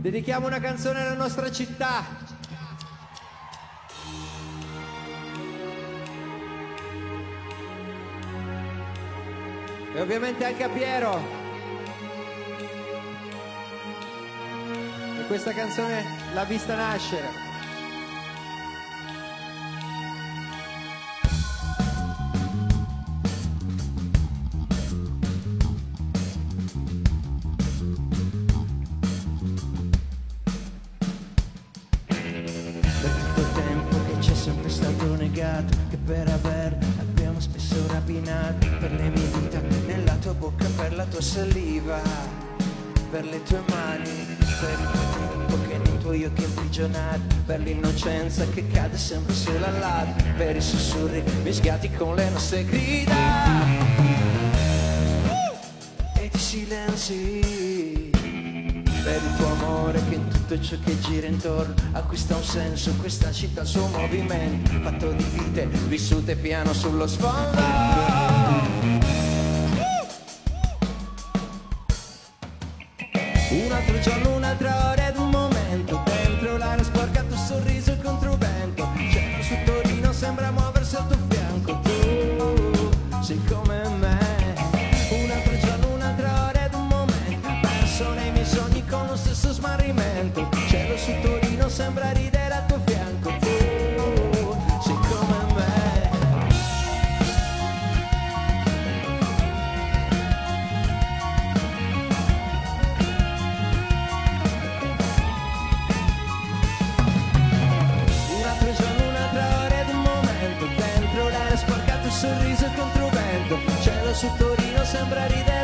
Dedichiamo una canzone alla nostra città. E ovviamente anche a Piero. E questa canzone l'ha vista nascere. Sempre sulla lato Per i sussurri mischiati con le nostre grida E ti silenzi per il tuo amore che in tutto ciò che gira intorno acquista un senso, questa città il suo movimento, fatto di vite vissute piano sullo sfondo. Un altro giorno, un'altra ora ed un su Torino sembra ridere al tuo fianco. Tu sei come me. Un altro giorno, un'altra ora ed un momento Dentro l'aria sporcato il sorriso e controvento Cielo su Torino sembra ridere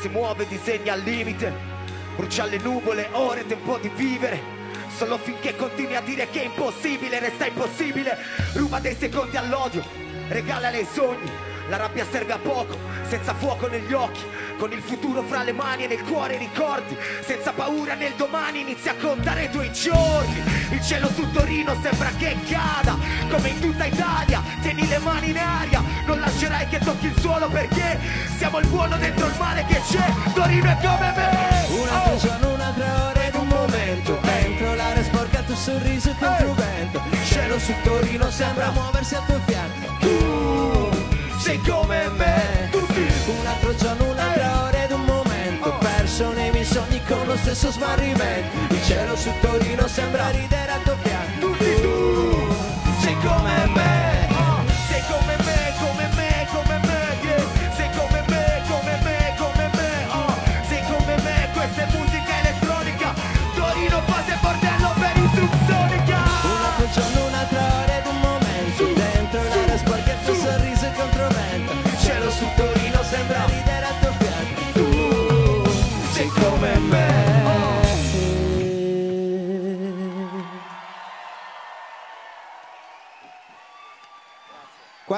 si muove, disegna al limite. Brucia le nuvole, ora è tempo di vivere. Solo finché continui a dire che è impossibile, resta impossibile. Ruba dei secondi all'odio, regala i sogni. La rabbia serve a poco, senza fuoco negli occhi. Con il futuro fra le mani e nel cuore ricordi. Senza paura nel domani inizia a contare i tuoi giorni. Il cielo su Torino sembra che cada, come in tutta Italia. Tieni le mani in aria, non lascerai che tocchi il suolo perché siamo il buono dentro il male che c'è. Torino è come me. Un altro Oh! giorno, un'altra ora ed un momento Dentro l'aria sporca tuo sorriso e contro vento Il cielo su Torino sembra muoversi al tuo fianco come me. Un altro giorno, un'altra ora ed un momento. Perso nei miei sogni con lo stesso smarrimento. Il cielo su Torino sembra ridere al tuo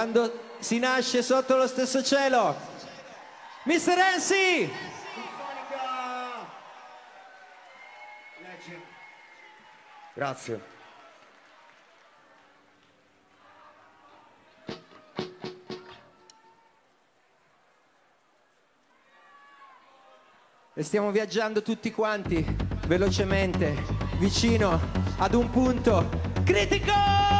Quando si nasce sotto lo stesso cielo. Mr. Renzi! Grazie E stiamo viaggiando tutti quanti, velocemente, vicino ad un punto critico!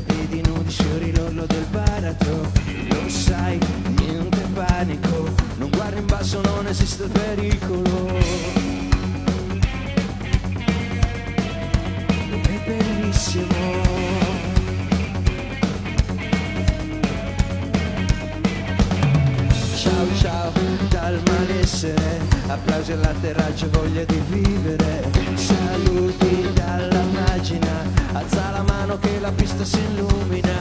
piedi nudi sull'orlo del baratro. Lo sai, niente panico Non guarda in basso, non esiste pericolo. Ed è bellissimo. Ciao ciao dal malessere applausi all'atterraggio voglia di vivere. Saluti dalla macina alza la mano che la pista si illumina.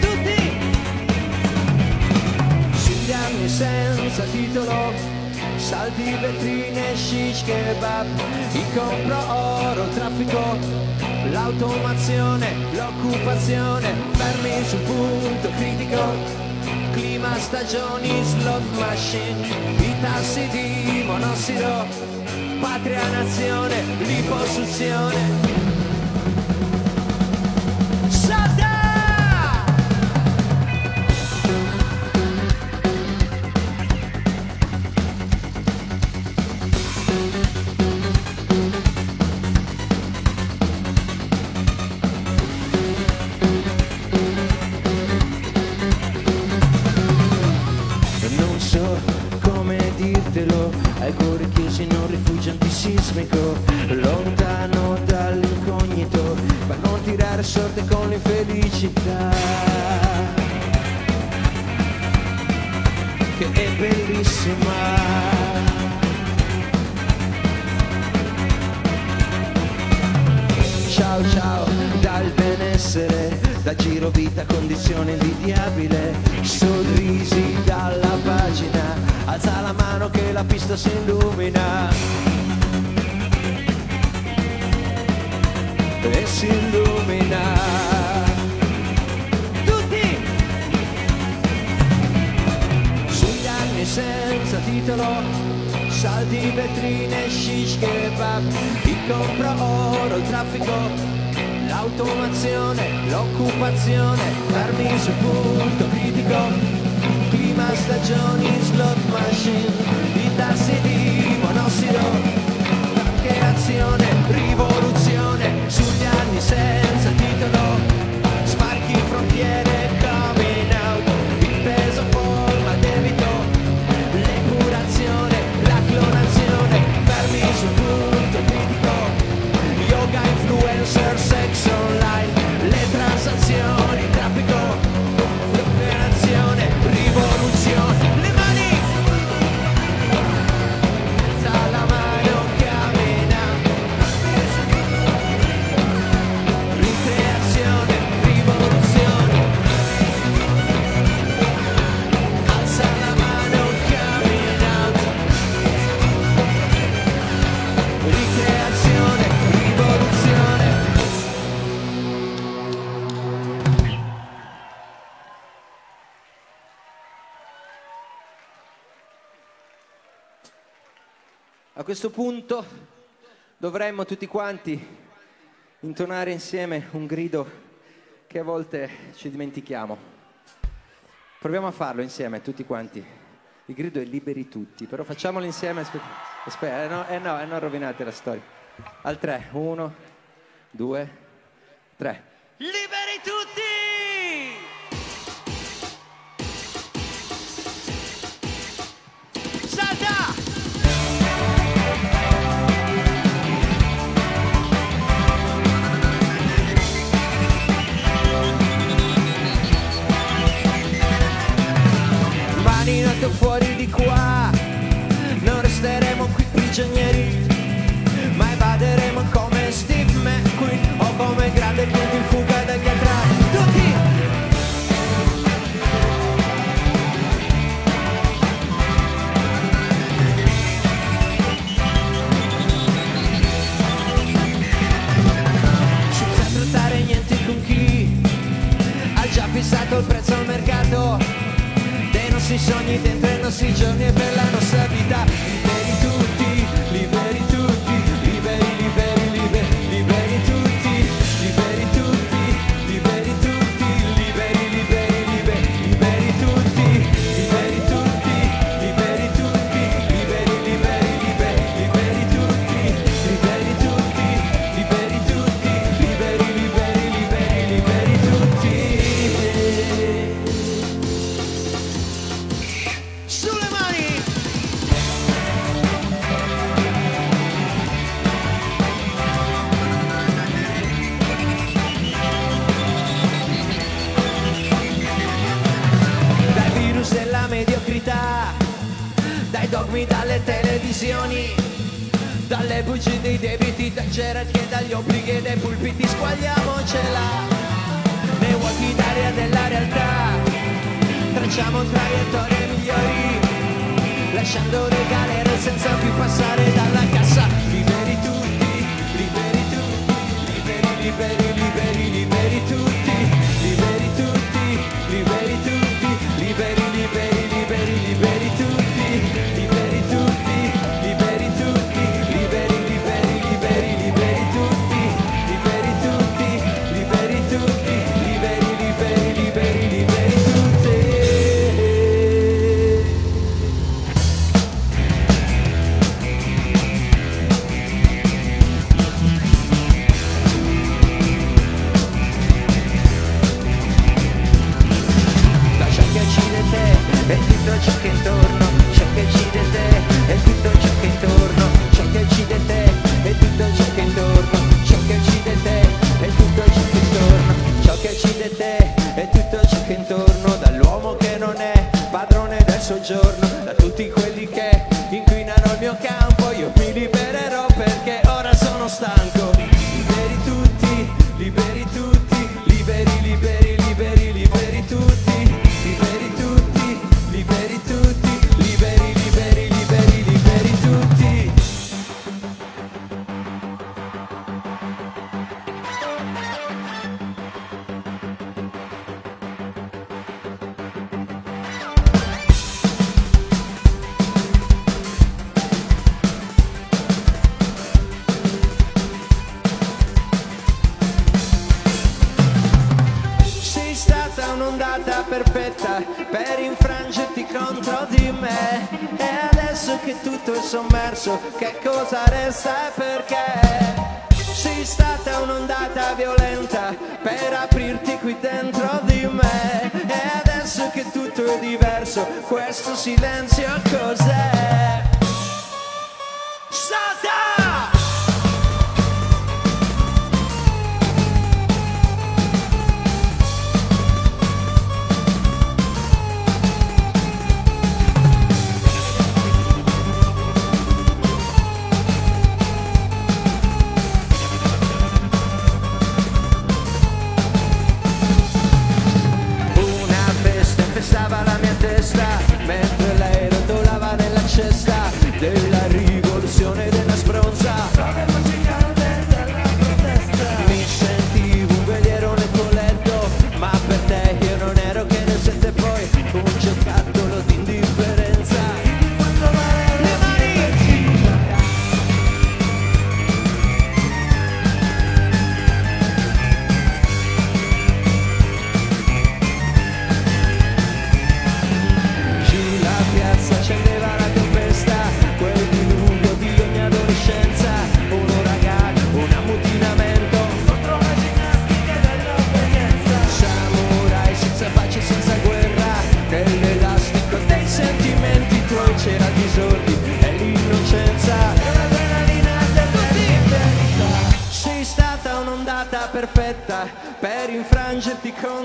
Tutti! Anni senza titolo, saldi vetrine, shish kebab, i compro oro, traffico, l'automazione, l'occupazione, fermi sul punto critico, clima, stagioni, slot machine, i tassi di monossido, patria, nazione, liposuzione. Salta! Mano che la pista si illumina. E si illumina. Tutti! Sugli anni senza titolo, saldi vetrine, shish kebab, il compro oro, il traffico, l'automazione, l'occupazione, fermi sul punto critico, clima, stagioni, slot rivoluzione, sugli anni senza titolo, sbarchi frontiere, questo punto dovremmo tutti quanti intonare insieme un grido che a volte ci dimentichiamo. Proviamo a farlo insieme tutti quanti. Il grido è liberi tutti, però facciamolo insieme. Aspetta, aspetta eh no, eh no, eh non rovinate la storia. Al 3, 1, 2, 3. Liberi tutti! perfetta per infrangerti contro di me E adesso che tutto è sommerso che cosa resta e perché? Sei stata un'ondata violenta per aprirti qui dentro di me E adesso che tutto è diverso questo silenzio cos'è?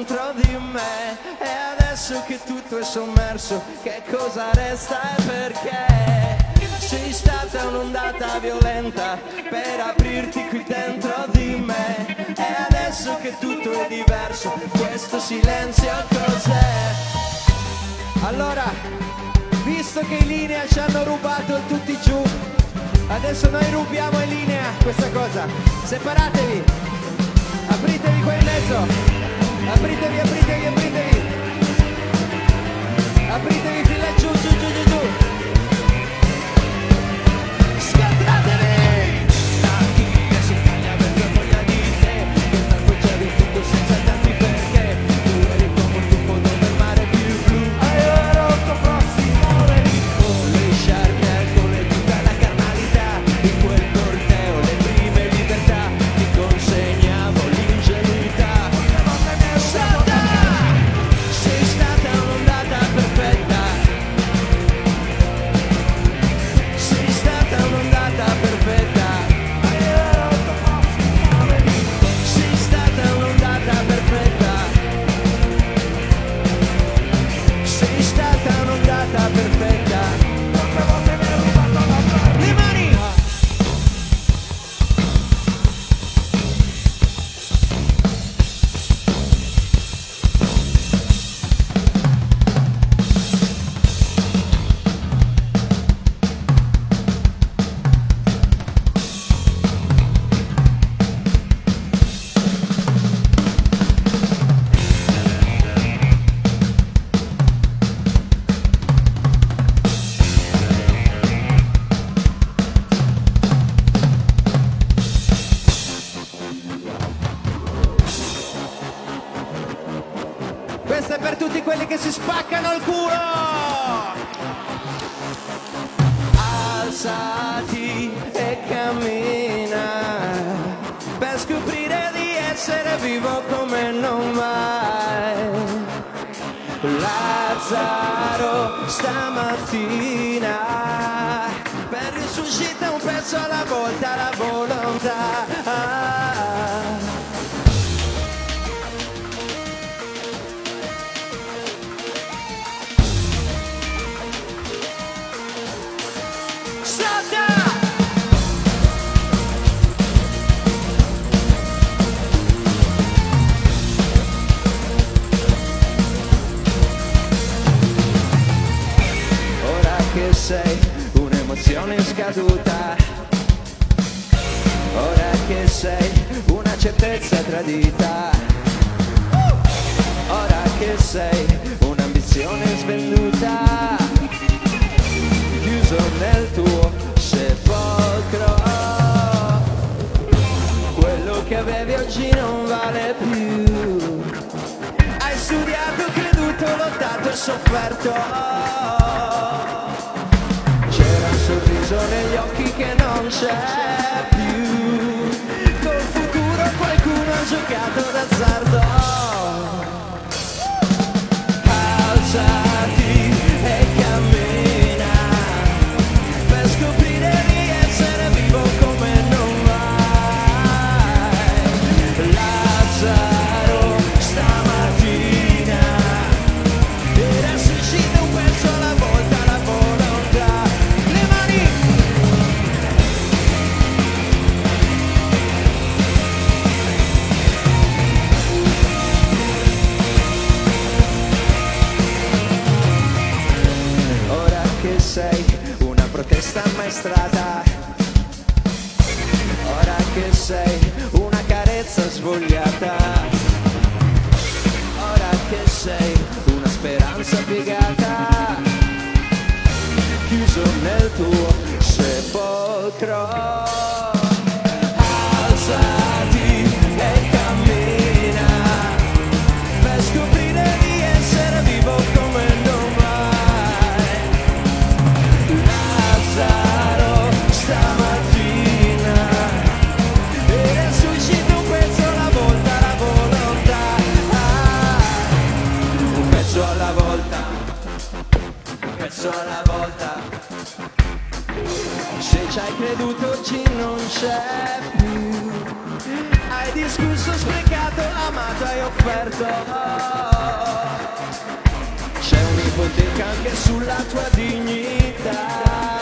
dentro di me. E adesso che tutto è sommerso che cosa resta e perché? Sei stata un'ondata violenta per aprirti qui dentro di me. E adesso che tutto è diverso questo silenzio cos'è? Allora visto che in linea ci hanno rubato tutti giù adesso noi rubiamo in linea questa cosa. Separatevi apritevi qua in mezzo. Apritevi, apritevi, apritevi. Apritevi fin laggiù, giù, giù, giù, giù. Il culo! Alzati e cammina per scoprire di essere vivo come non mai. Lazzaro stamattina per risuscita un pezzo alla volta la volontà. Sei un'emozione scaduta, ora che sei una certezza tradita, ora che sei un'ambizione svenduta, chiuso nel tuo sepolcro, quello che avevi oggi non vale più. Hai studiato, creduto, lottato e sofferto. Sorriso negli occhi che non c'è più. Col futuro qualcuno ha giocato d'azzardo. Alzati sei una protesta ammaestrata Ora che sei una carezza svogliata. Ora che sei una speranza piegata. Chiuso nel tuo sepolcro alla volta. Se ci hai creduto oggi non c'è più. Hai discusso, sprecato, amato, hai offerto. C'è un'ipoteca anche sulla tua dignità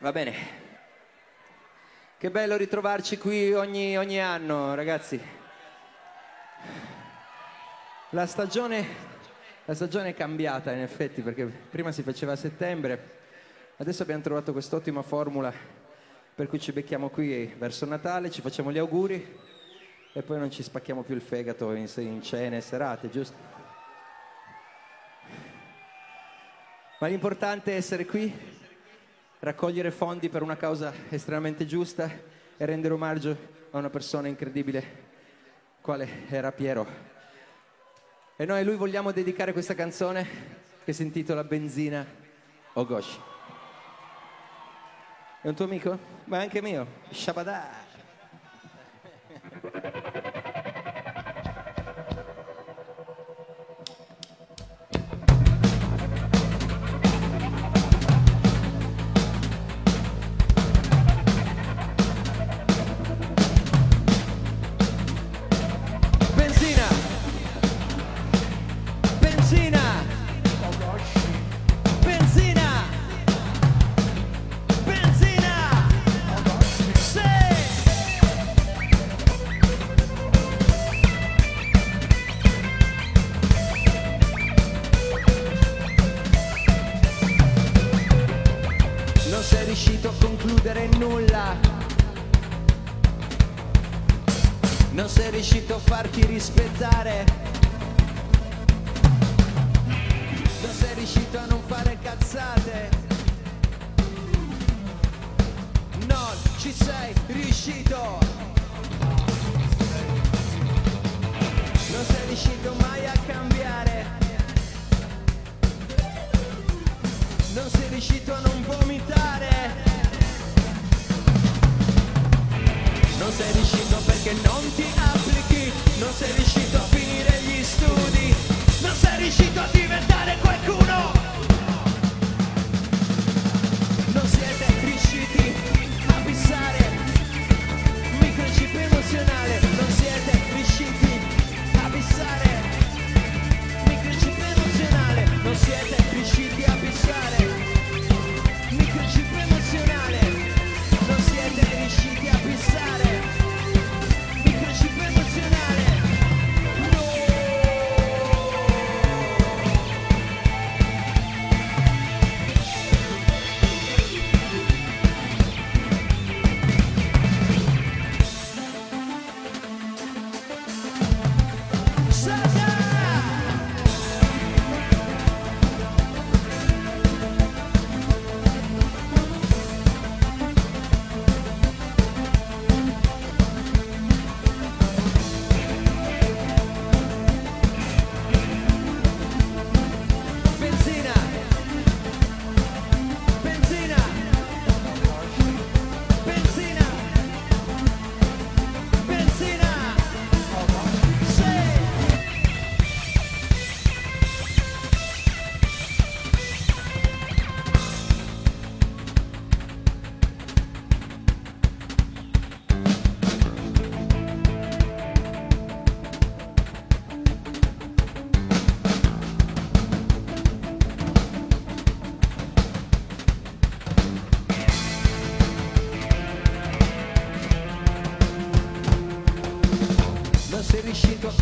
Va bene. Che bello ritrovarci qui ogni, ogni anno, ragazzi. La stagione, la stagione è cambiata in effetti perché prima si faceva a settembre, adesso abbiamo trovato quest'ottima formula per cui ci becchiamo qui verso Natale, ci facciamo gli auguri e poi non ci spacchiamo più il fegato in, in cene, serate, giusto? Ma l'importante è essere qui, raccogliere fondi per una causa estremamente giusta e rendere omaggio a una persona incredibile quale era Piero. E noi a lui vogliamo dedicare questa canzone che si intitola Benzina o Ogoshi. È un tuo amico? Ma è anche mio, Shabadà.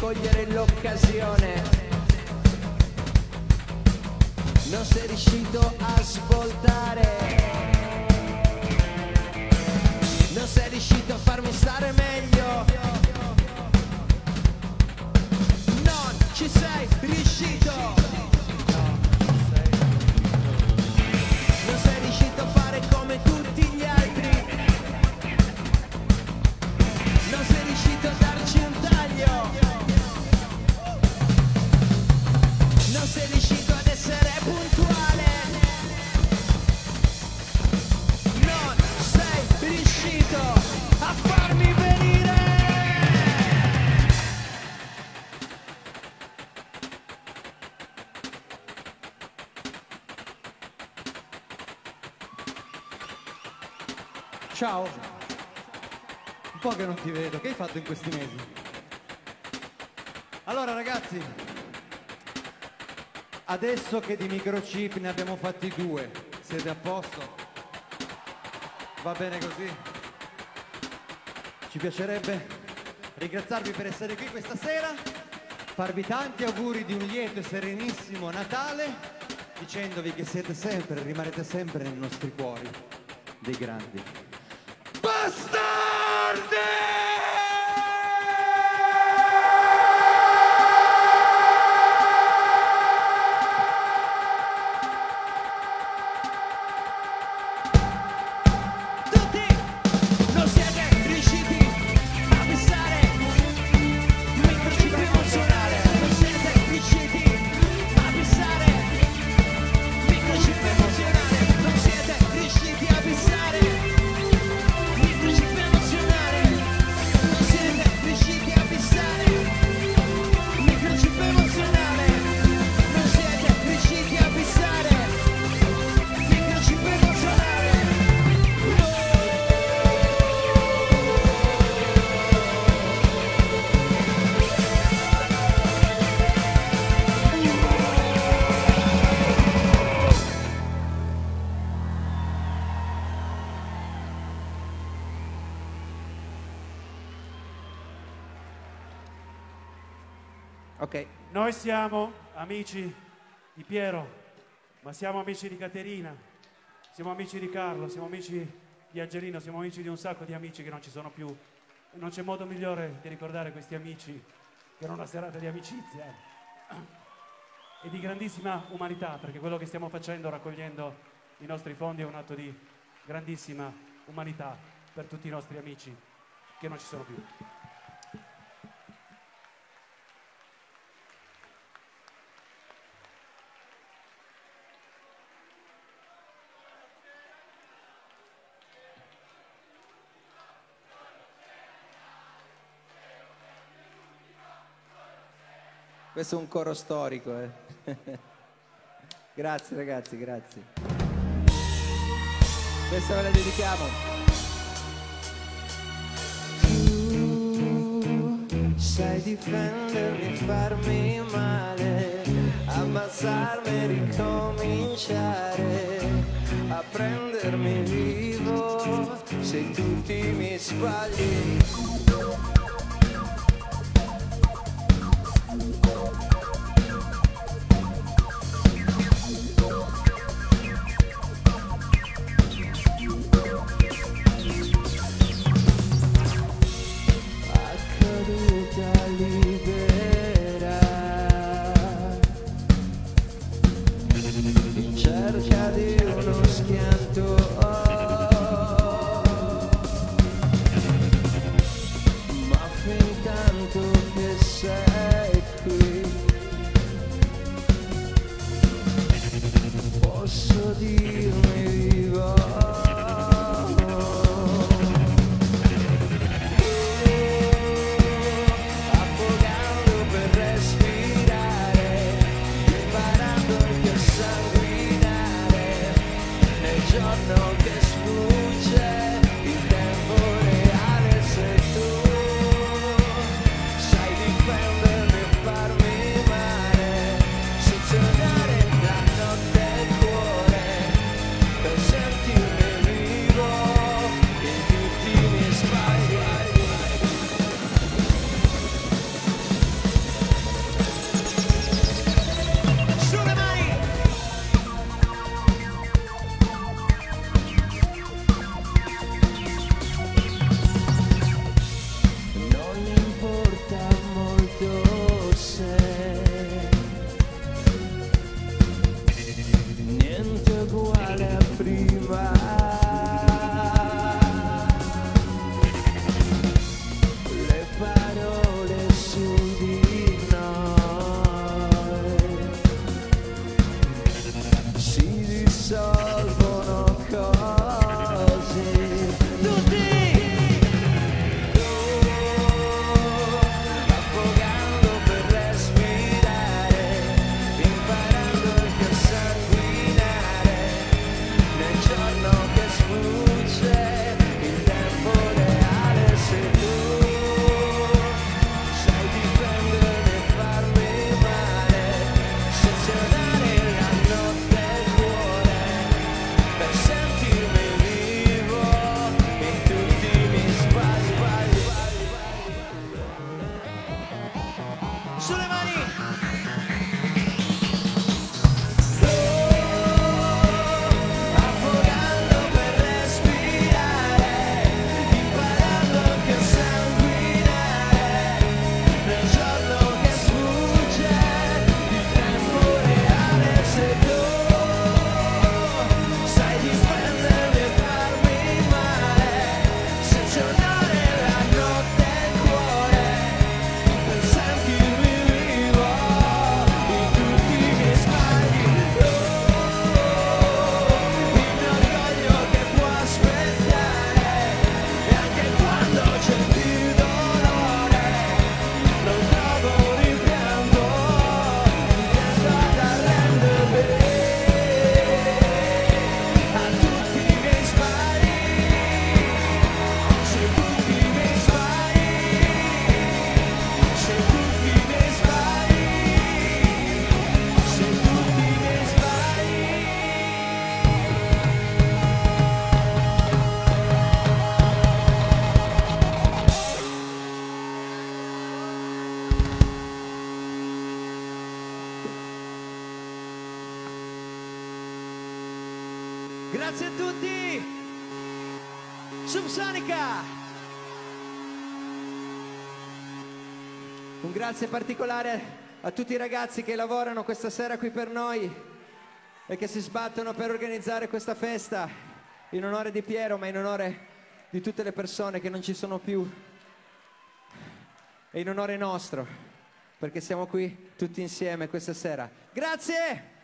cogliere l'occasione. Non sei riuscito a svoltare. Non sei riuscito a farmi stare meglio. Non ci sei riuscito. Ciao. Un po' che non ti vedo, che hai fatto in questi mesi? Allora ragazzi, adesso che di microchip ne abbiamo fatti due, siete a posto? Va bene così? Ci piacerebbe ringraziarvi per essere qui questa sera, farvi tanti auguri di un lieto e serenissimo Natale, dicendovi che siete sempre, rimarrete sempre nei nostri cuori dei grandi. Bastardi! Noi siamo amici di Piero, ma siamo amici di Caterina, siamo amici di Carlo, siamo amici di Angelino, siamo amici di un sacco di amici che non ci sono più. E non c'è modo migliore di ricordare questi amici che era una serata di amicizia e di grandissima umanità, perché quello che stiamo facendo raccogliendo i nostri fondi è un atto di grandissima umanità per tutti i nostri amici che non ci sono più. Questo è un coro storico. eh. grazie ragazzi, grazie. Questa ve la dedichiamo. Sai difendermi, farmi male, ammazzarmi ricominciare, a prendermi vivo se tutti mi sbagli. door. Subsonica. Un grazie particolare a tutti i ragazzi che lavorano questa sera qui per noi e che si sbattono per organizzare questa festa in onore di Piero, ma in onore di tutte le persone che non ci sono più e in onore nostro, perché siamo qui tutti insieme questa sera. Grazie!